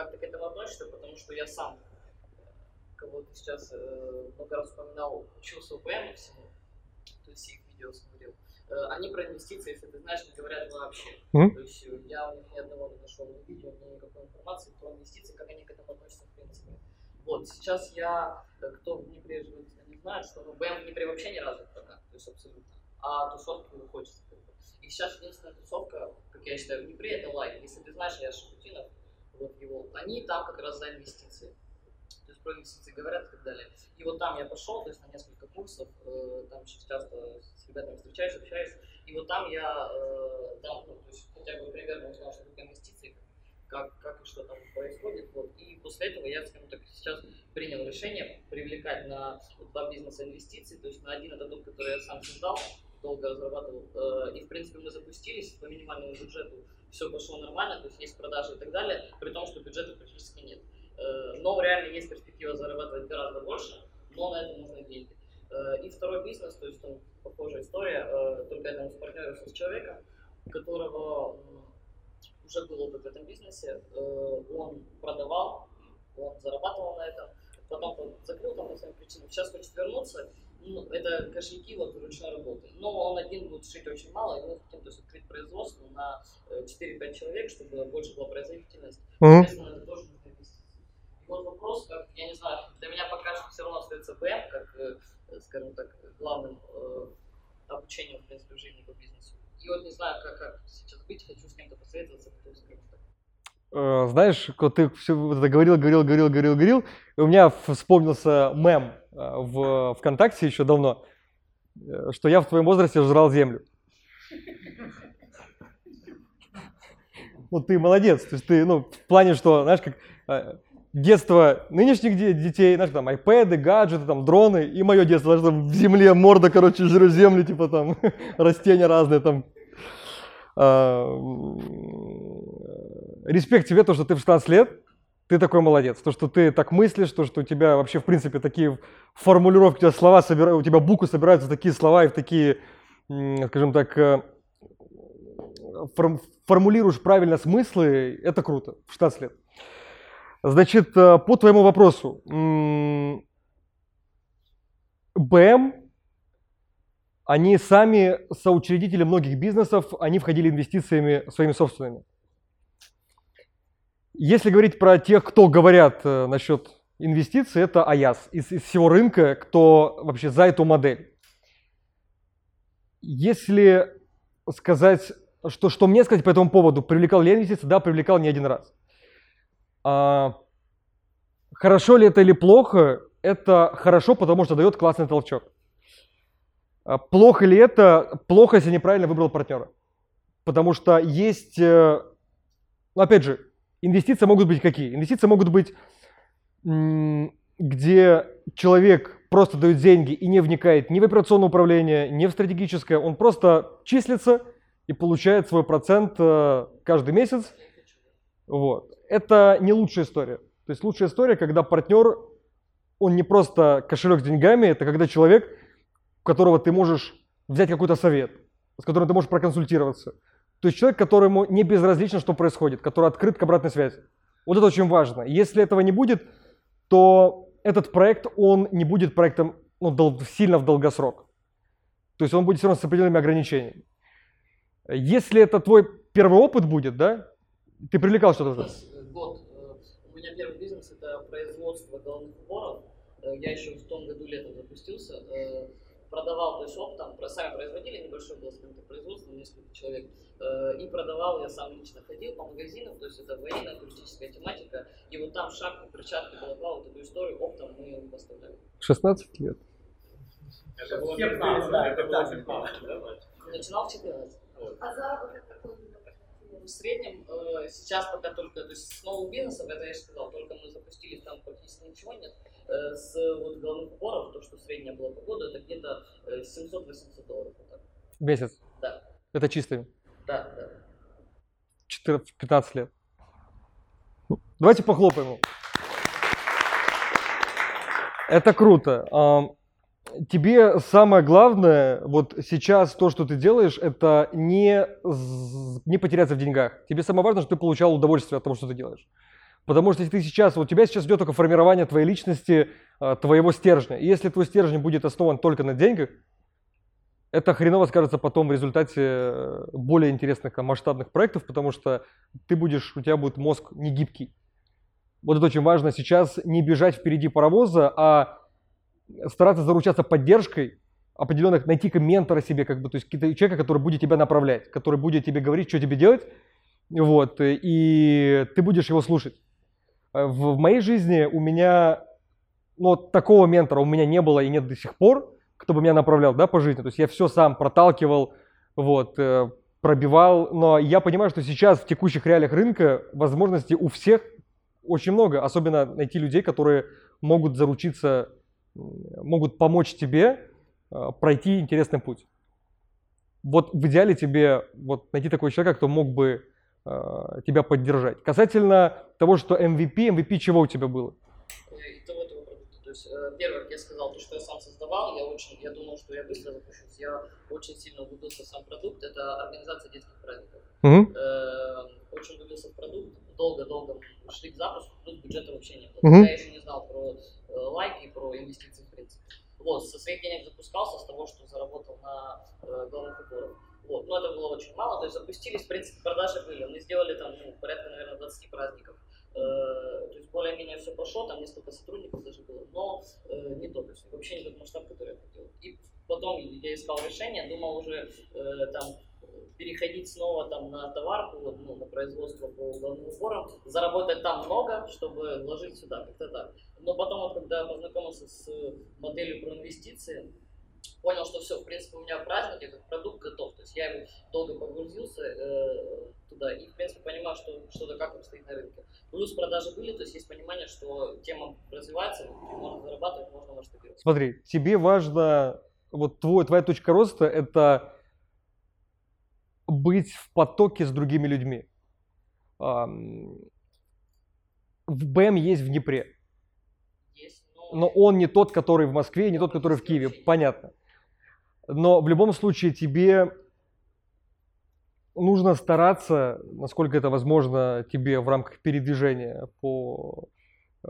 Как ты к этому относишься? Потому что я сам кого ты сейчас э, много раз упоминал, учился у ПМ всему, то есть их видео смотрел, э, они про инвестиции, если ты знаешь, не говорят вообще. То есть э, я ни одного не нашел ни видео, ни никакой информации про инвестиции, как они к этому относятся в принципе. Вот, сейчас я, э, кто в Днепре живет, не знает, что ну, БМ в Днепре вообще не развит пока, то есть абсолютно. А тусовки хочется. И сейчас единственная тусовка, как я считаю, в Днепре, это лайк. Если ты знаешь, я Шапутинов, вот его, они там как раз за инвестиции. То есть про инвестиции говорят и так далее. И вот там я пошел, то есть на несколько курсов, э, там сейчас часто с ребятами встречаюсь, общаюсь, и вот там я э, дам, ну, то есть хотя бы примерно узнал, что такое инвестиции, как, как и что там происходит, вот, и после этого я, скажем так, сейчас принял решение привлекать на два бизнеса инвестиций, то есть на один это тот, который я сам создал, долго разрабатывал, э, и в принципе мы запустились по минимальному бюджету, все пошло нормально, то есть есть продажи и так далее, при том, что бюджета практически нет. Э, но реально есть перспектива зарабатывать гораздо больше, но на это нужны деньги. Э, И второй бизнес, то есть там похожая история, э, только я там спартнерился с человеком, которого уже был опыт в этом бизнесе, он продавал, он зарабатывал на этом, потом он закрыл там по своим причинам, сейчас хочет вернуться, ну, это кошельки вот ручной работы. Но он один будет шить очень мало, и мы хотим то есть, открыть производство на э, 4-5 человек, чтобы больше была производительность. Соответственно, это тоже нужно инвестиции. Вот вопрос, как, я не знаю, для меня пока что все равно остается БМ, как, э, скажем так, главным э, обучением, в принципе, в жизни по бизнесу. И вот не знаю, как, как сейчас быть, хочу с кем-то посоветоваться, кто, скажем так. Э, Знаешь, ты все это говорил, говорил, говорил, говорил, говорил, и у меня вспомнился мем э, в ВКонтакте еще давно, э, что я в твоем возрасте жрал землю. Ну, ты молодец. То есть ты, ну, в плане, что, знаешь, как э, детство нынешних де- детей, знаешь, там, айпэды, гаджеты, там, дроны, и мое детство, знаешь, там, в земле морда, короче, жру землю, типа, там, растения разные, там. А, м, Респект тебе, то, что ты в 16 лет, ты такой молодец. То, что ты так мыслишь, то, что у тебя вообще, в принципе, такие формулировки, у тебя слова собирают, у тебя буквы собираются в такие слова и в такие, скажем так, э, форм- формулируешь правильно смыслы, это круто, в 16 лет. Значит, э, по твоему вопросу. БМ, они сами соучредители многих бизнесов, они входили инвестициями своими собственными. Если говорить про тех, кто говорят э, насчет инвестиций, это АЯС из, из всего рынка, кто вообще за эту модель. Если сказать, что, что мне сказать по этому поводу, привлекал ли я инвестиции? Да, привлекал не один раз. А, хорошо ли это или плохо? Это хорошо, потому что дает классный толчок. А Плохо ли это? Плохо, если неправильно выбрал партнера. Потому что есть, э, ну, опять же, инвестиции могут быть какие? Инвестиции могут быть, где человек просто дает деньги и не вникает ни в операционное управление, ни в стратегическое. Он просто числится и получает свой процент э, каждый месяц. Вот. Это не лучшая история. То есть лучшая история, когда партнер, он не просто кошелек с деньгами, это когда человек, у которого ты можешь взять какой-то совет, с которым ты можешь проконсультироваться. То есть человек, которому не безразлично, что происходит, который открыт к обратной связи. Вот это очень важно. Если этого не будет, то этот проект, он не будет проектом ну, дол- сильно в долгосрок. То есть он будет все равно с определенными ограничениями. Если это твой первый опыт будет, да, ты привлекал что-то год. э, У меня первый бизнес это производство головных уборов. Э, Я еще в том году летом запустился. Э, Продавал, то есть оптом, сами производили, небольшое было скажем производство, несколько человек. Э, И продавал, я сам лично ходил по магазинам, то есть это военная туристическая тематика. И вот там шапки, перчатки, балаклава, вот эту историю оптом мы поставляли. 16 лет. Это было 15, да, это было 15, 15, да, Вадь? Начинал в 14. А заработок какой в среднем э, сейчас пока только, то есть с новым бизнесом, это я же сказал, только мы запустили, там практически ничего нет. Э, с вот головных уборов, то, что средняя была по году, это где-то э, 700-800 долларов. Вот так. В месяц. Да, Это чистыми. Да, да. 14, 15 лет. Ну, Давайте похлопаем ему. Это круто. Тебе самое главное, вот сейчас то, что ты делаешь, это не, не потеряться в деньгах. Тебе самое важное, что ты получал удовольствие от того, что ты делаешь. Потому что если ты сейчас, вот у тебя сейчас идет только формирование твоей личности, а, твоего стержня. И если твой стержень будет основан только на деньгах, это хреново скажется потом в результате э, более интересных а, масштабных проектов, потому что ты будешь, у тебя будет мозг не гибкий. Вот это очень важно сейчас не бежать впереди паровоза, а стараться заручаться поддержкой определенных, найти ментора себе, как бы, то есть человека, который будет тебя направлять, который будет тебе говорить, что тебе делать, вот, э, и ты будешь его слушать. Э, В, моей жизни у меня, ну, такого ментора у меня не было и нет до сих пор, кто бы меня направлял, да, по жизни. То есть я все сам проталкивал, вот, э, пробивал, но я понимаю, что сейчас в текущих реалиях рынка возможностей у всех очень много, особенно найти людей, которые могут заручиться, могут помочь тебе э, пройти интересный путь. Вот в идеале тебе вот найти такого человека, кто мог бы э, тебя поддержать. Касательно того, что MVP, MVP чего у тебя было? Э, того продукта. То есть, э, первое, как я сказал, то, что я сам создавал, я очень, я думал, что я быстро запущусь. Я очень сильно углубился в сам продукт. Это организация детских праздников. Мгм. Э, очень влюбился в продукт, долго-долго шли к запуску, плюс бюджета вообще не было. Мгм. Я еще не знал про э, лайки про инвестиции в принципе. Вот, со своих денег запускался, с того, что заработал на э, главных уборах. Вот, но это было очень мало, то есть запустились, в принципе, продажи были. Мы сделали там ну, порядка, наверное, 20 праздников. Э, то есть более-менее все пошло, там несколько сотрудников даже было, но э, не то, то есть вообще не тот масштаб, который я хотел. И потом я искал решение, думал уже э, там переходить снова там на товарку, ну, на производство по главным уборам, заработать там много, чтобы вложить сюда, как-то так. Но потом, вот, когда познакомился с моделью про инвестиции, понял, что все, в принципе, у меня праздник, этот продукт готов. То есть я его долго погрузился э, туда и, в принципе, понимаю, что что-то как там стоит на рынке. Плюс продажи были, то есть есть понимание, что тема развивается, можно зарабатывать, можно масштабировать. Смотри, тебе важно, вот твой, твоя точка роста – это быть в потоке с другими людьми. В БМ есть в Днепре, но он не тот, который в Москве, не тот, который в Киеве, понятно. Но в любом случае тебе нужно стараться, насколько это возможно тебе в рамках передвижения по э,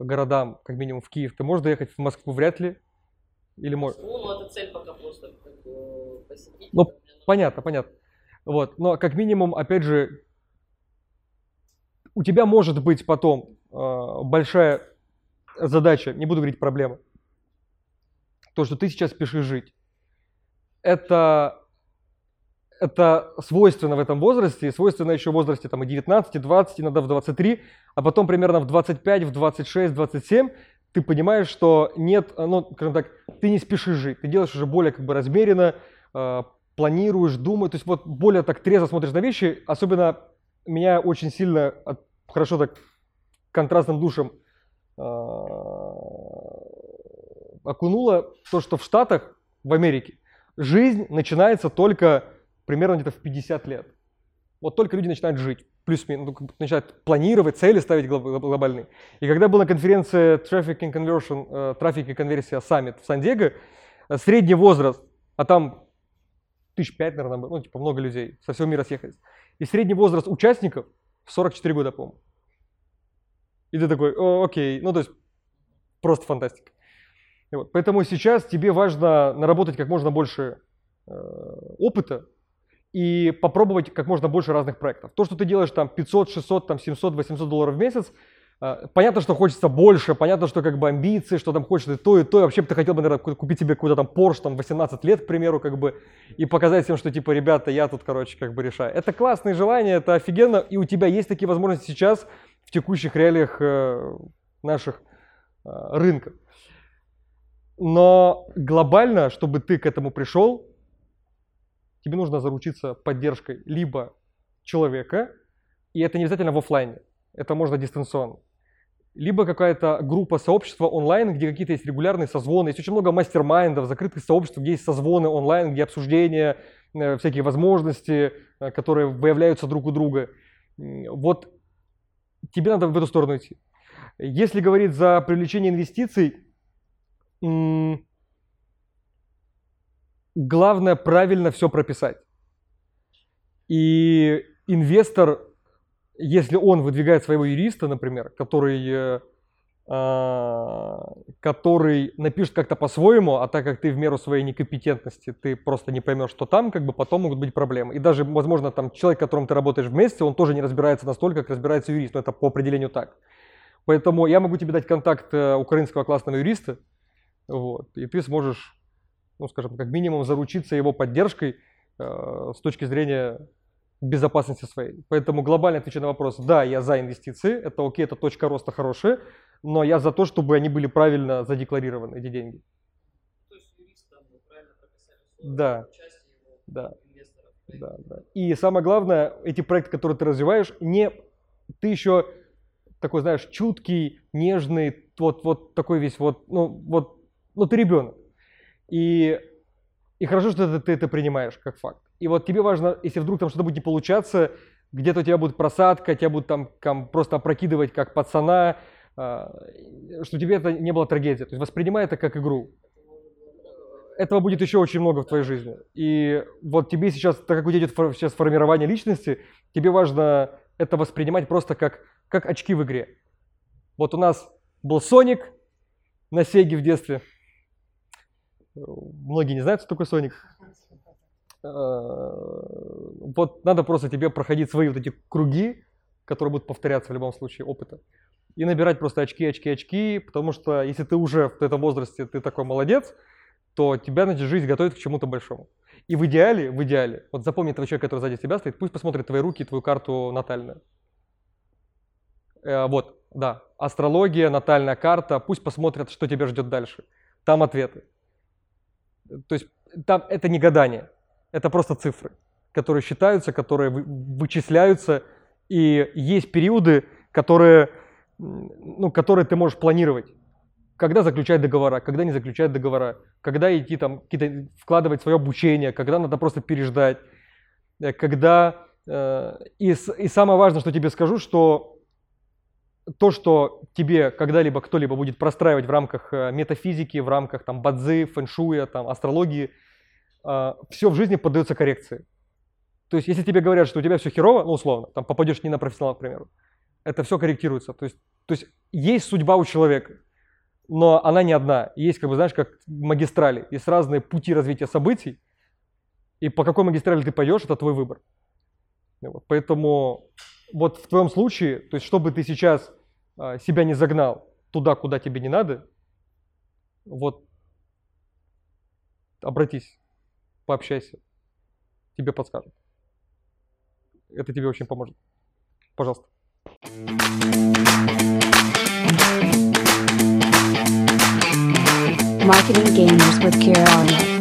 городам, как минимум в Киев. Ты можешь доехать в Москву вряд ли? Или можешь? Ну, ну, это цель пока просто как, бы, посетить. Ну, нужно- Понятно, понятно. Вот, но как минимум, опять же, у тебя может быть потом э, большая задача, не буду говорить проблема, то, что ты сейчас спешишь жить. Это, это свойственно в этом возрасте, свойственно еще в возрасте там, и 19, и 20, иногда в 23, а потом примерно в 25, в 26, 27 ты понимаешь, что нет, ну, скажем так, ты не спешишь жить, ты делаешь уже более как бы размеренно, э, планируешь, думаешь, то есть вот более так трезво смотришь на вещи, особенно меня очень сильно, от- хорошо так контрастным душем окунуло то, что в Штатах, в Америке, жизнь начинается только примерно где-то в 50 лет. Вот только люди начинают жить, плюс-минус, ну, начинают планировать, цели ставить глоб- глоб- глобальные. И когда был на конференции Traffic and Conversion, э, трафик и конверсия Summit в Сан-Диего, э, средний возраст, а там тысяч пять, наверное, ну, типа много людей, со всего мира съехались. И средний возраст участников 44 года, по-моему. И ты такой, О, окей, ну то есть просто фантастика. Вот, поэтому сейчас тебе важно наработать как можно больше э, опыта и попробовать как можно больше разных проектов. То, что ты делаешь там 500, 600, там 700, 800 долларов в месяц, э, понятно, что хочется больше, понятно, что как бы амбиции, что там хочется и то, и то, и вообще ты хотел бы, наверное, ку- купить себе какой-то там Porsche, там 18 лет, к примеру, как бы, и показать всем, что типа, ребята, я тут, короче, как бы решаю. Это классные желания, это офигенно, и у тебя есть такие возможности сейчас в текущих реалиях э, наших э, рынков. Но глобально, чтобы ты к этому пришел, тебе нужно заручиться поддержкой либо человека, и это не обязательно в офлайне, это можно дистанционно. Либо какая-то группа сообщества онлайн, где какие-то есть регулярные созвоны, есть очень много мастер-майндов, закрытых сообществ, где есть созвоны онлайн, где обсуждения, э, всякие возможности, которые выявляются друг у друга. Вот тебе надо в эту сторону идти. Если говорить за привлечение инвестиций, главное правильно все прописать. И инвестор, если он выдвигает своего юриста, например, который, э, который напишет как-то по-своему, а так как ты в меру своей некомпетентности, ты просто не поймешь, что там, как бы потом могут быть проблемы. И даже, возможно, там человек, с которым ты работаешь вместе, он тоже не разбирается настолько, как разбирается юрист, но это по определению так. Поэтому я могу тебе дать контакт э, украинского классного юриста, вот, и ты сможешь, ну, скажем, как минимум заручиться его поддержкой э, с точки зрения безопасности своей. Поэтому глобально отвечаю на вопрос, да, я за инвестиции, это окей, это точка роста хорошая, но я за то, чтобы они были правильно задекларированы, эти деньги. То есть юрист там правильно прописали Да. его Да. инвесторов. Да, да. И самое главное, эти проекты, которые ты развиваешь, не ты еще такой, знаешь, чуткий, нежный, вот, вот такой весь вот, ну, вот, ну, ты ребенок. И, и хорошо, что ты, ты это принимаешь как факт. И вот тебе важно, если вдруг там что-то будет не получаться, где-то у тебя будет просадка, тебя будут там, там просто опрокидывать как пацана, а, что тебе это не было трагедией. То есть воспринимай это как игру. Этого будет еще очень много в твоей жизни. И вот тебе сейчас, так как у тебя идет сейчас формирование личности, тебе важно это воспринимать просто как, как очки в игре. Вот у нас был Соник на Сеге в детстве. Многие не знают, что такое Соник. Э, Вот надо просто тебе проходить свои вот эти круги, которые будут повторяться в любом случае опыта. И набирать просто очки, очки, очки, потому что если ты уже в этом возрасте, ты такой молодец, то тебя, значит, жизнь готовит к чему-то большому. И в идеале, в идеале, вот запомни этого человека, который сзади тебя стоит, пусть посмотрит твои руки и твою карту натальную. Э, вот, да, астрология, натальная карта, пусть посмотрят, что тебя ждет дальше. Там ответы. То есть там это не гадание, это просто цифры, которые считаются, которые вы- вычисляются, и есть периоды, которые, ну, которые ты можешь планировать. Когда заключать договора, когда не заключать договора, когда идти там, какие-то вкладывать свое обучение, когда надо просто переждать, э, когда... э, и, и самое важное, что тебе скажу, что то, что тебе когда-либо кто-либо будет простраивать в рамках э, метафизики, в рамках там бадзы, фэншуя, там астрологии, все в жизни поддается коррекции. То есть, если тебе говорят, что у тебя все херово, ну, условно, там попадешь не на профессионала, к примеру, это все корректируется. То есть, то есть, есть судьба у человека, но она не одна. Есть, как бы, знаешь, как магистрали. Есть разные пути развития событий, и по какой магистрали ты пойдешь, это твой выбор. Ну Вот, Поэтому вот в твоем случае, то есть, чтобы ты сейчас а, себя не загнал туда, куда тебе не надо, вот обратись, пообщайся, тебе подскажут. Это тебе очень поможет. Пожалуйста. Marketing Gamers with Kira Elliott.